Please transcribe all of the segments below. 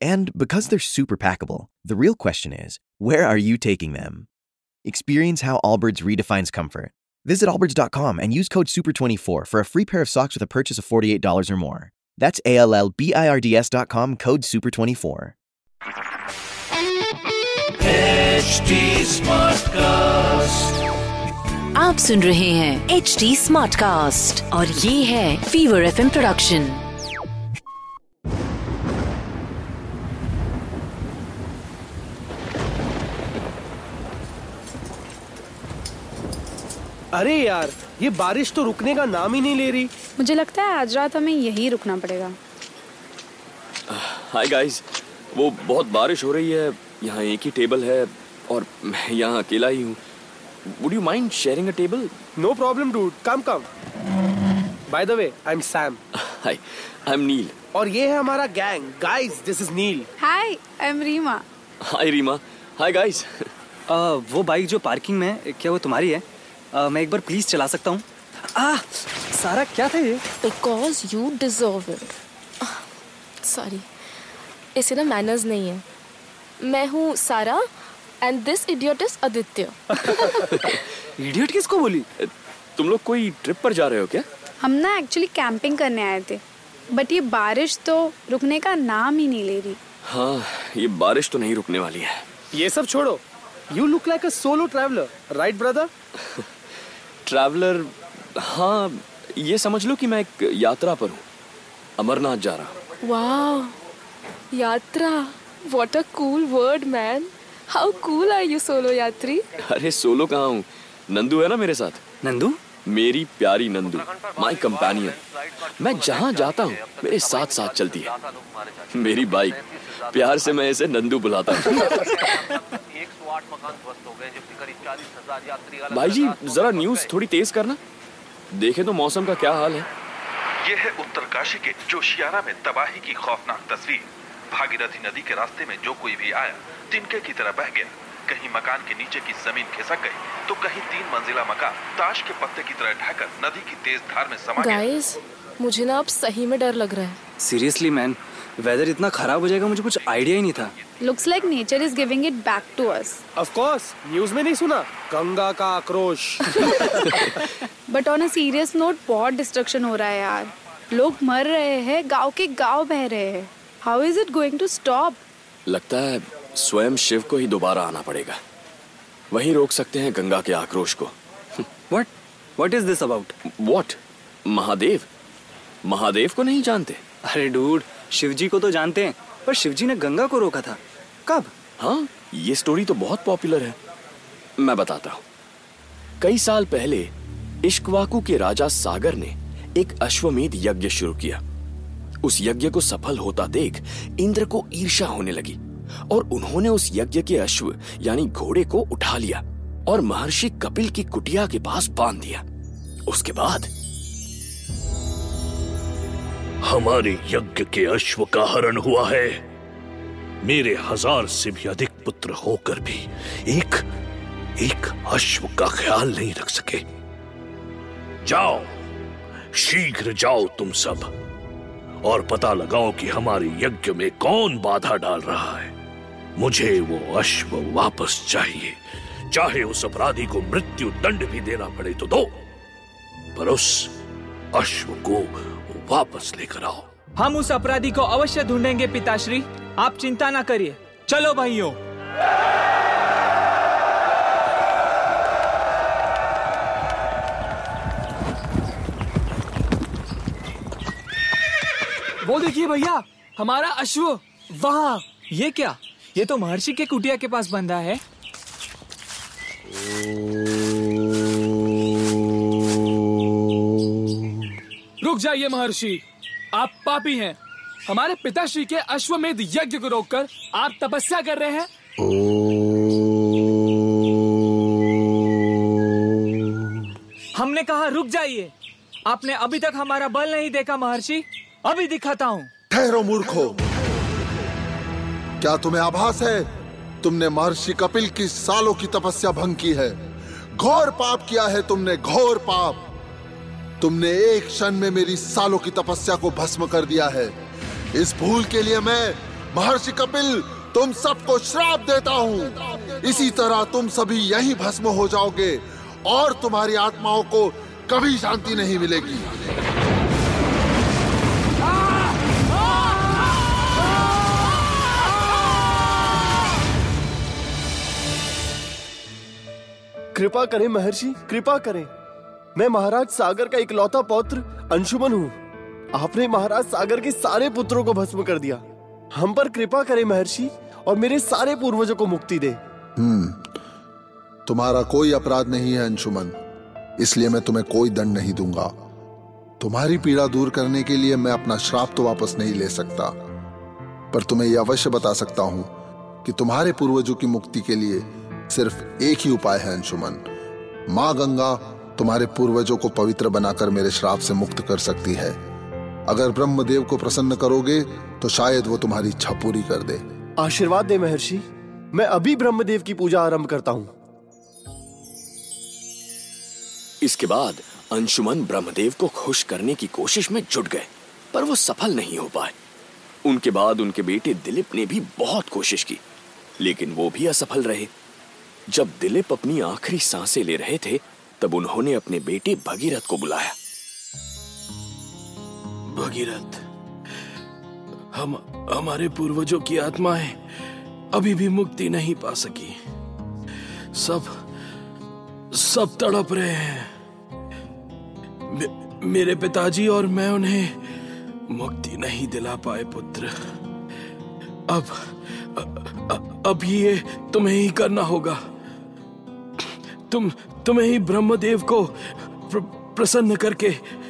And because they're super packable, the real question is where are you taking them? Experience how Allbirds redefines comfort. Visit allbirds.com and use code SUPER24 for a free pair of socks with a purchase of $48 or more. That's A L L B I R D S.com code SUPER24. HD Smartcast. आप सुन रहे हैं H D smart cast और ये है fever F production अरे यार ये बारिश तो रुकने का नाम ही नहीं ले रही। मुझे लगता है आज रात हमें यही रुकना पड़ेगा। हाय गाइस वो बहुत बारिश हो रही है यहाँ एक ही टेबल है और मैं यहाँ अकेला ही हूँ। Would you mind sharing a table no problem dude come come by the way I am Sam hi I am Neel और ये है हमारा gang guys this is Neel hi I am Reema hi Reema hi guys वो bike जो parking में है क्या वो तुम्हारी है? आ, मैं एक बार प्लीज़ चला सकता हूँ। आ सारा क्या था ये? Because you deserve it sorry इसे ना मैनर्स नहीं है। मैं हूँ Sara and this idiot is Aditya idiot किसको बोली? तुम लोग कोई ट्रिप पर जा रहे हो क्या? हम ना एक्चुअली कैंपिंग करने आए थे। बट ये बारिश तो रुकने का नाम ही नहीं ले रही। हाँ ये बारिश तो नहीं रुकने वाली है। ये सब छोड़ो। You look like a solo traveller right brother traveller हाँ ये समझ लो कि मैं एक यात्रा पर हूँ। अमरनाथ जा रहा हूँ। वाह यात्रा what a cool word man how cool are you solo यात्री? अरे सोलो कहाँ हूँ? नंदू है ना मेरे साथ? नंदू? मेरी प्यारी नंदू माई कंपेनियन मैं जहाँ जाता हूँ मेरे साथ साथ चलती है। मेरी बाइक प्यार से मैं इसे नंदू बुलाता हूँ। भाई जी जरा न्यूज़ थोड़ी तेज करना। देखे तो मौसम का क्या हाल है। ये है उत्तरकाशी के जोशियारा में तबाही की खौफनाक तस्वीर। भागीरथी नदी के रास्ते में जो कोई भी आया तिनके की तरह बह गया। कहीं मकान के नीचे की ज़मीन खिसक गई तो कहीं तीन मंजिला मकान ताश के पत्ते की तरह ढहकर नदी की तेज धार में समा गया। गाइस मुझे ना अब सही में डर लग रहा है। सीरियसली मैन वेदर इतना खराब हो जाएगा मुझे कुछ आइडिया ही नहीं था। Looks like nature is giving it back to us of course news में नहीं सुना। गंगा का आक्रोश। But on a serious note बहुत डिस्ट्रक्शन हो रहा है यार। लोग मर रहे हैं गाँव के गाँव बह रहे हैं। How is it going to stop लगता है स्वयं शिव को ही दोबारा आना पड़ेगा। वहीं रोक सकते हैं गंगा के आक्रोश को। What what is this about what Mahadev? Mahadev को नहीं जानते? अरे डूड शिवजी को तो जानते हैं पर शिवजी ने गंगा को रोका था। कब? हाँ ये स्टोरी तो बहुत पॉपुलर है। मैं बताता हूँ। कई साल पहले इश्कवाकू के राजा सागर ने एक अश्वमेध यज्ञ शुरू किया। उस यज्ञ को सफल होता देख इंद्र को ईर्षा होने लगी और उन्होंने उस यज्ञ के अश्व यानी घोड़े को उठा लिया और महर्षि कपिल की कुटिया के पास बाँध दिया। उसके बाद हमारे यज्ञ के अश्व का हरण हुआ है। मेरे हज़ार से भी अधिक पुत्र होकर भी एक एक अश्व का ख्याल नहीं रख सके। जाओ, शीघ्र जाओ तुम सब, और पता लगाओ कि हमारे यज्ञ में कौन बाधा डाल रहा है। मुझे वो अश्व वापस चाहिए। चाहे उस अपराधी को मृत्यु दंड भी देना पड़े तो दो, पर उस अश्व को वापस लेकर आओ। हम उस अपराधी को अवश्य ढूंढेंगे, पिताश्री। आप चिंता ना करिए। चलो भाइयों। वो देखिए भैया, हमारा अश्व, वहाँ, ये क्या? ये तो महर्षि के कुटिया के पास बंधा है। रुक जाइए महर्षि, आप पापी हैं। हमारे पिताश्री के अश्वमेध यज्ञ को रोककर आप तपस्या कर रहे हैं? हमने कहा रुक जाइए। आपने अभी तक हमारा बल नहीं देखा महर्षि। अभी दिखाता हूँ। ठहरो मूर्खो। क्या तुम्हें आभास है? तुमने महर्षि कपिल की सालों की तपस्या भंग की है। घोर पाप किया है तुमने घोर पाप। तुमने एक क्षण में मेरी सालों की तपस्या को भस्म कर दिया है। इस भूल के लिए मैं, महर्षि कपिल, तुम सबको श्राप देता हूँ। इसी तरह तुम सभी यही भस्म हो जाओगे और तुम्हारी आत्माओं को कभी शांति नहीं मिलेगी। कृपा करें, महर्षि, कृपा करें। मैं महाराज सागर का इकलौता पौत्र अंशुमन हूँ। आपने महाराज सागर के सारे पुत्रों को भस्म कर दिया। हम पर कृपा करें महर्षि और मेरे सारे पूर्वजों को मुक्ति दे। हम्म तुम्हारा कोई अपराध नहीं है अंशुमन। इसलिए मैं तुम्हें कोई दंड नहीं दूँगा। तुम्हारी पीड़ा दूर करने के लिए मैं अपना श्राप तो वापस नहीं ले सकता। पर तुम्हें यह अवश्य बता सकता हूँ कि तुम्हारे पूर्वजों की मुक्ति के लिए सिर्फ़ एक ही उपाय है अंशुमन। माँ गंगा तुम्हारे पूर्वजों को पवित्र बनाकर मेरे श्राप से मुक्त कर सकती है। अगर ब्रह्मदेव को प्रसन्न करोगे तो शायद वो तुम्हारी इच्छा पूरी कर दे। आशीर्वाद दे महर्षि। मैं अभी ब्रह्मदेव की पूजा आरंभ करता हूँ। इसके बाद अंशुमन ब्रह्मदेव को खुश करने की कोशिश में जुट गए पर वो सफल नहीं हो पाए। उनके बाद उनके बेटे दिलीप ने भी बहुत कोशिश की लेकिन वो भी असफल रहे। जब दिलीप अपनी आखिरी साँसें ले रहे थे तब उन्होंने अपने बेटे भगीरथ को बुलाया। भगीरथ हम हमारे पूर्वजों की आत्माएँ अभी भी मुक्ति नहीं पा सकी। सब सब तड़प रहे हैं। मे, मेरे पिताजी और मैं उन्हें मुक्ति नहीं दिला पाए पुत्र। अब अ- अब ये तुम्हें ही करना होगा। तुम तुम्हें ही ब्रह्मदेव को प्र, प्रसन्न करके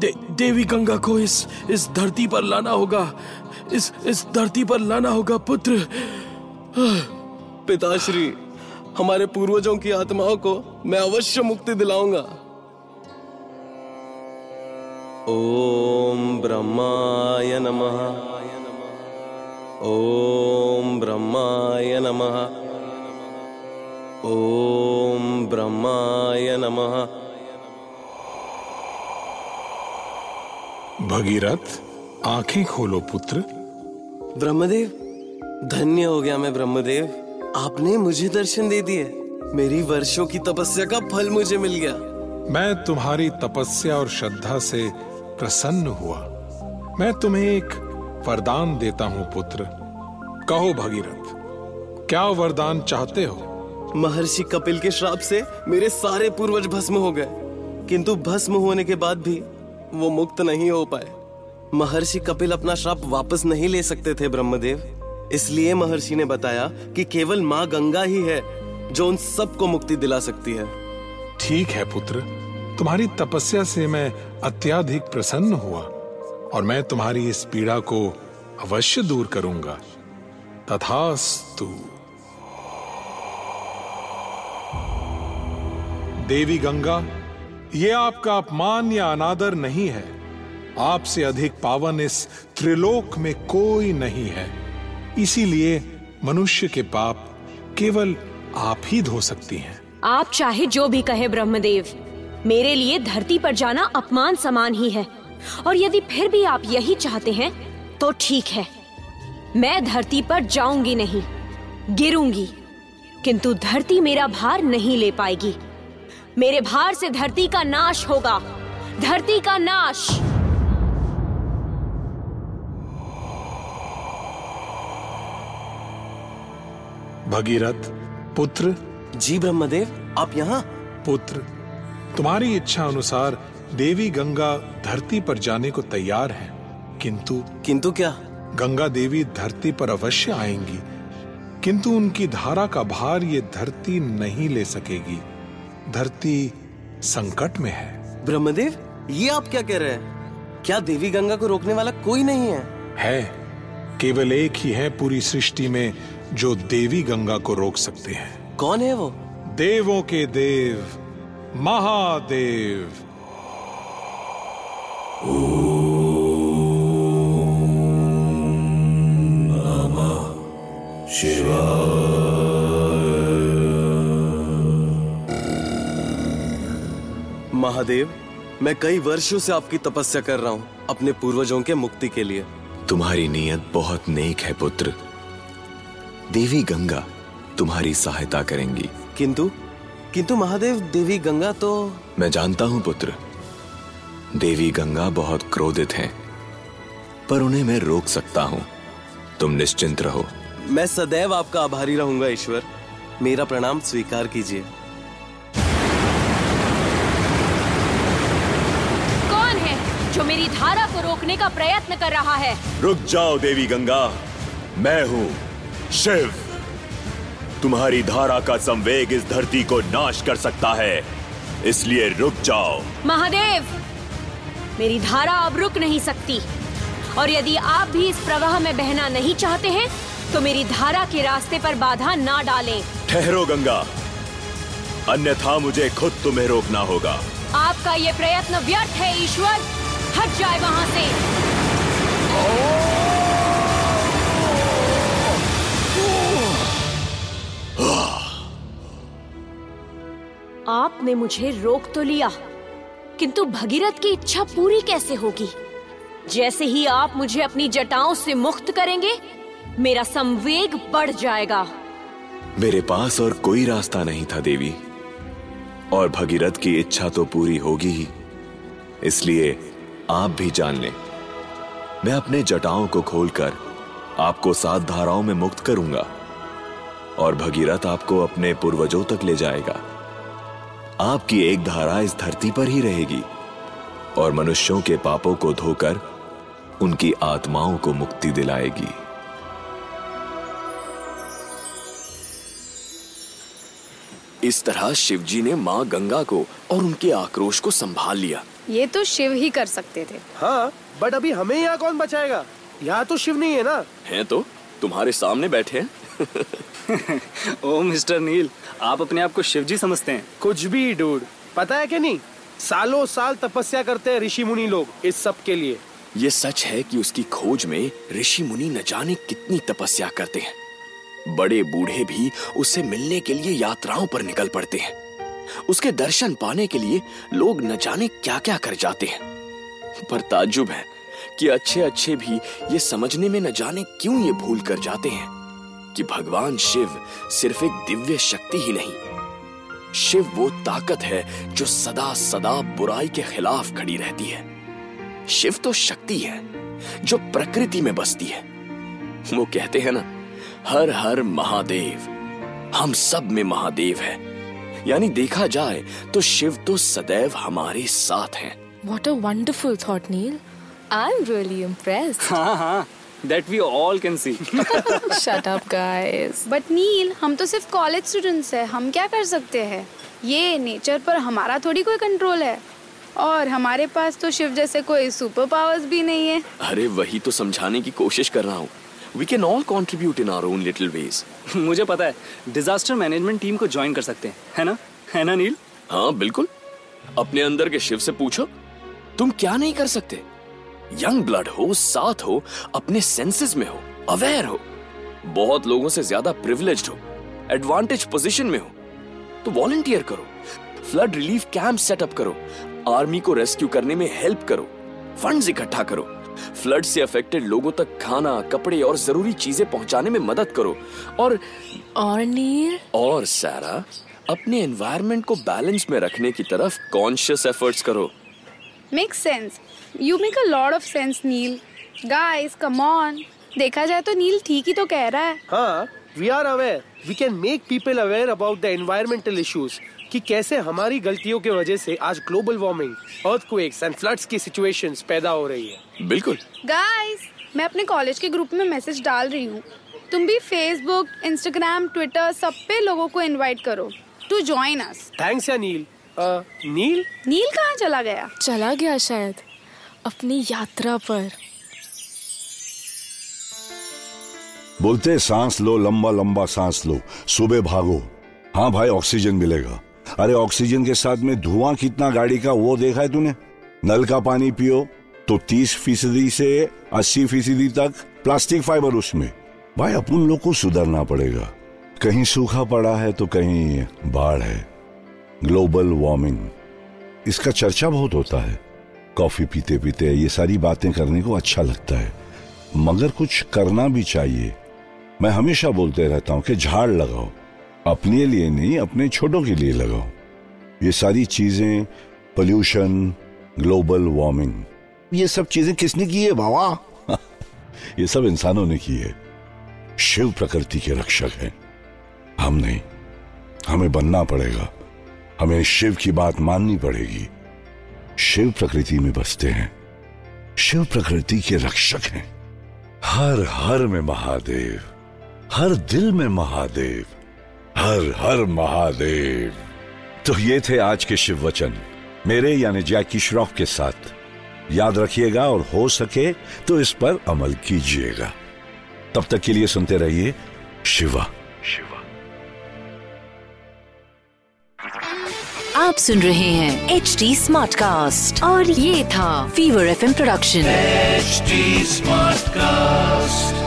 दे, देवी गंगा को इस इस धरती पर लाना होगा। इस इस धरती पर लाना होगा पुत्र। पिताश्री हमारे पूर्वजों की आत्माओं को मैं अवश्य मुक्ति दिलाऊँगा। ओम ब्रह्माय नमः। ओम ब्रह्माय नमः। ओम ब्रह्माय नमः। भगीरथ आँखें खोलो पुत्र। ब्रह्मदेव धन्य हो गया मैं ब्रह्मदेव। आपने मुझे दर्शन दे दिए। मेरी वर्षों की तपस्या का फल मुझे मिल गया। मैं तुम्हारी तपस्या और श्रद्धा से प्रसन्न हुआ। मैं तुम्हें एक वरदान देता हूँ पुत्र। कहो भगीरथ क्या वरदान चाहते हो? महर्षि कपिल के श्राप से मेरे सारे पूर्वज भस्म हो गए। किंतु भस्म होने के बाद भी वो मुक्त नहीं हो पाए। महर्षि कपिल अपना श्राप वापस नहीं ले सकते थे, ब्रह्मदेव। इसलिए महर्षि ने बताया कि केवल माँ गंगा ही है, जो उन सबको मुक्ति दिला सकती है। ठीक है, पुत्र। तुम्हारी तपस्या से मैं अत्याधिक प्रसन्न हुआ, और मैं तुम्हारी इस पीड़ा को अवश्य दूर करूँगा। तथास्तु। देवी गंगा ये आपका अपमान या अनादर नहीं है। आपसे अधिक पावन इस त्रिलोक में कोई नहीं है। इसीलिए मनुष्य के पाप केवल आप ही धो सकती हैं। आप चाहे जो भी कहे, ब्रह्मदेव, मेरे लिए धरती पर जाना अपमान समान ही है। और यदि फिर भी आप यही चाहते हैं तो ठीक है। मैं धरती पर जाऊँगी नहीं, गिरूँगी, किंतु धरती मेरा भार नहीं ले पाएगी। मेरे भार से धरती का नाश होगा। धरती का नाश। भगीरथ पुत्र। जी ब्रह्मदेव आप यहाँ? पुत्र तुम्हारी इच्छा अनुसार देवी गंगा धरती पर जाने को तैयार है। किंतु किंतु क्या? गंगा देवी धरती पर अवश्य आएँगी। किंतु उनकी धारा का भार ये धरती नहीं ले सकेगी। धरती संकट में है। ब्रह्मदेव ये आप क्या कह रहे हैं? क्या देवी गंगा को रोकने वाला कोई नहीं है? है। केवल एक ही है पूरी सृष्टि में जो देवी गंगा को रोक सकते हैं। कौन है वो? देवों के देव महादेव। महादेव मैं कई वर्षों से आपकी तपस्या कर रहा हूँ अपने पूर्वजों के मुक्ति के लिए। तुम्हारी नीयत बहुत नेक है पुत्र। देवी गंगा तुम्हारी सहायता करेंगी। किंतु किंतु महादेव देवी गंगा तो मैं जानता हूँ पुत्र। देवी गंगा बहुत क्रोधित हैं पर उन्हें मैं रोक सकता हूँ। तुम निश्चिंत रहो। मैं सदैव आपका आभारी रहूँगा ईश्वर। मेरा प्रणाम स्वीकार कीजिए। मेरी धारा को रोकने का प्रयत्न कर रहा है। रुक जाओ देवी गंगा। मैं हूँ शिव। तुम्हारी धारा का संवेग इस धरती को नाश कर सकता है। इसलिए रुक जाओ। महादेव मेरी धारा अब रुक नहीं सकती। और यदि आप भी इस प्रवाह में बहना नहीं चाहते हैं तो मेरी धारा के रास्ते पर बाधा ना डालें। ठहरो गंगा। अन्यथा मुझे खुद तुम्हें रोकना होगा। आपका ये प्रयत्न व्यर्थ है ईश्वर। हट जाए वहाँ से। आपने मुझे रोक तो लिया, किंतु भगीरथ की इच्छा पूरी कैसे होगी? जैसे ही आप मुझे अपनी जटाओं से मुक्त करेंगे, मेरा संवेग बढ़ जाएगा। मेरे पास और कोई रास्ता नहीं था, देवी। और भगीरथ की इच्छा तो पूरी होगी ही। इसलिए आप भी जान लें। मैं अपने जटाओं को खोलकर आपको सात धाराओं में मुक्त करूँगा और भगीरथ आपको अपने पूर्वजों तक ले जाएगा। आपकी एक धारा इस धरती पर ही रहेगी और मनुष्यों के पापों को धोकर उनकी आत्माओं को मुक्ति दिलाएगी। इस तरह शिवजी ने माँ गंगा को और उनके आक्रोश को संभाल लिया। ये तो शिव ही कर सकते थे। हाँ बट अभी हमें यहाँ कौन बचाएगा? यहाँ तो शिव नहीं है ना? है तो? तुम्हारे सामने बैठे हैं? ओ मिस्टर नील आप अपने आप को शिव जी समझते हैं। कुछ भी डूड। पता है कि नहीं? सालों साल तपस्या करते हैं ऋषि मुनि लोग इस सब के लिए। ये सच है कि उसकी खोज में ऋषि मुनि न जाने कितनी तपस्या करते हैं। बड़े बूढ़े भी उससे मिलने के लिए यात्राओं पर निकल पड़ते हैं। उसके दर्शन पाने के लिए लोग न जाने क्या क्या कर जाते हैं। पर ताजुब है कि अच्छे अच्छे भी ये समझने में न जाने क्यों ये भूल कर जाते हैं कि भगवान शिव सिर्फ़ एक दिव्य शक्ति ही नहीं। शिव वो ताकत है जो सदा सदा बुराई के खिलाफ खड़ी रहती है। शिव तो शक्ति है जो प्रकृति में बसती है। वो कहते हैं ना हर हर महादेव, हम सब में महादेव है। यानी देखा जाए तो शिव तो सदैव हमारे साथ हैं What a wonderful thought, Neil. I'm really impressed. हाँ हाँ that we all can see. Shut up, guys. But Neel हम तो सिर्फ़ कॉलेज स्टूडेंट्स हैं हम क्या कर सकते हैं ये नेचर पर हमारा थोड़ी कोई कंट्रोल है और हमारे पास तो शिव जैसे कोई सुपर पावर्स भी नहीं है अरे वही तो समझाने की कोशिश कर रहा हूँ we can all contribute in our own little ways मुझे पता है डिजास्टर मैनेजमेंट टीम को ज्वाइन कर सकते हैं। है ना? है ना नील हाँ बिल्कुल। अपने अंदर के शिव से पूछो तुम क्या नहीं कर सकते? यंग ब्लड हो साथ हो अपने सेंसेस में हो अवेयर हो। बहुत लोगों से ज़्यादा प्रिविलेज्ड हो एडवांटेज पोजीशन में हो। तो वॉलंटियर करो फ्लड रिलीफ कैंप सेटअप करो आर्मी को रेस्क्यू करने में हेल्प करो फंड्स इकट्ठा करो। फ्लड से अफेक्टेड लोगों तक खाना कपड़े और ज़रूरी चीज़ें पहुँचाने में मदद करो। और और नील और सारा अपने एनवायरनमेंट को बैलेंस में रखने की तरफ़ कॉन्शियस एफर्ट्स करो। Make sense you make a lot of sense Neel guys come on देखा जाए तो नील ठीक ही तो कह रहा है। हाँ we are aware we can make people aware about the environmental issues कि कैसे हमारी गलतियों की वजह से आज global warming earthquakes and floods की सिचुएशंस पैदा हो रही है। बिल्कुल। गाइस मैं अपने कॉलेज के ग्रुप में मैसेज डाल रही हूँ। तुम भी फेसबुक इंस्टाग्राम ट्विटर सब पे लोगों को इनवाइट करो। टू ज्वाइन अस थैंक्स या नील नील नील कहाँ चला गया? चला गया शायद अपनी यात्रा पर। बोलते सांस लो लंबा लंबा सांस लो। सुबह भागो। हाँ भाई ऑक्सीजन मिलेगा। अरे ऑक्सीजन के साथ में धुआँ कितना गाड़ी का, वो देखा है तूने? नल का पानी पियो तो तीस फ़ीसदी से अस्सी फ़ीसदी तक प्लास्टिक फाइबर उसमें। भाई, अपन लोग को सुधरना पड़ेगा। कहीं सूखा पड़ा है तो कहीं बाढ़ है। Global warming. इसका चर्चा बहुत होता है। कॉफ़ी पीते पीते ये सारी बातें करने को अच्छा लगता है। मगर कुछ करना भी चाहिए। मैं हमेशा बोलते रहता हूँ कि झाड़ लगाओ। अपने लिए नहीं, अपने छोटों के लिए लगाओ। ये सारी चीज़ें पोल्यूशन ग्लोबल वार्मिंग ये सब चीज़ें किसने की है बाबा? ये सब इंसानों ने की है। शिव प्रकृति के रक्षक हैं। हम नहीं। हमें बनना पड़ेगा। हमें शिव की बात माननी पड़ेगी। शिव प्रकृति में बसते हैं। शिव प्रकृति के रक्षक हैं। हर हर में महादेव। हर दिल में महादेव। हर हर महादेव। तो ये थे आज के शिव वचन। मेरे यानी जैकी श्रॉफ के साथ। याद रखिएगा और हो सके तो इस पर अमल कीजिएगा। तब तक के लिए सुनते रहिए शिवा। शिवा। आप सुन रहे हैं एच डी स्मार्ट कास्ट और ये था Fever FM production H smart cast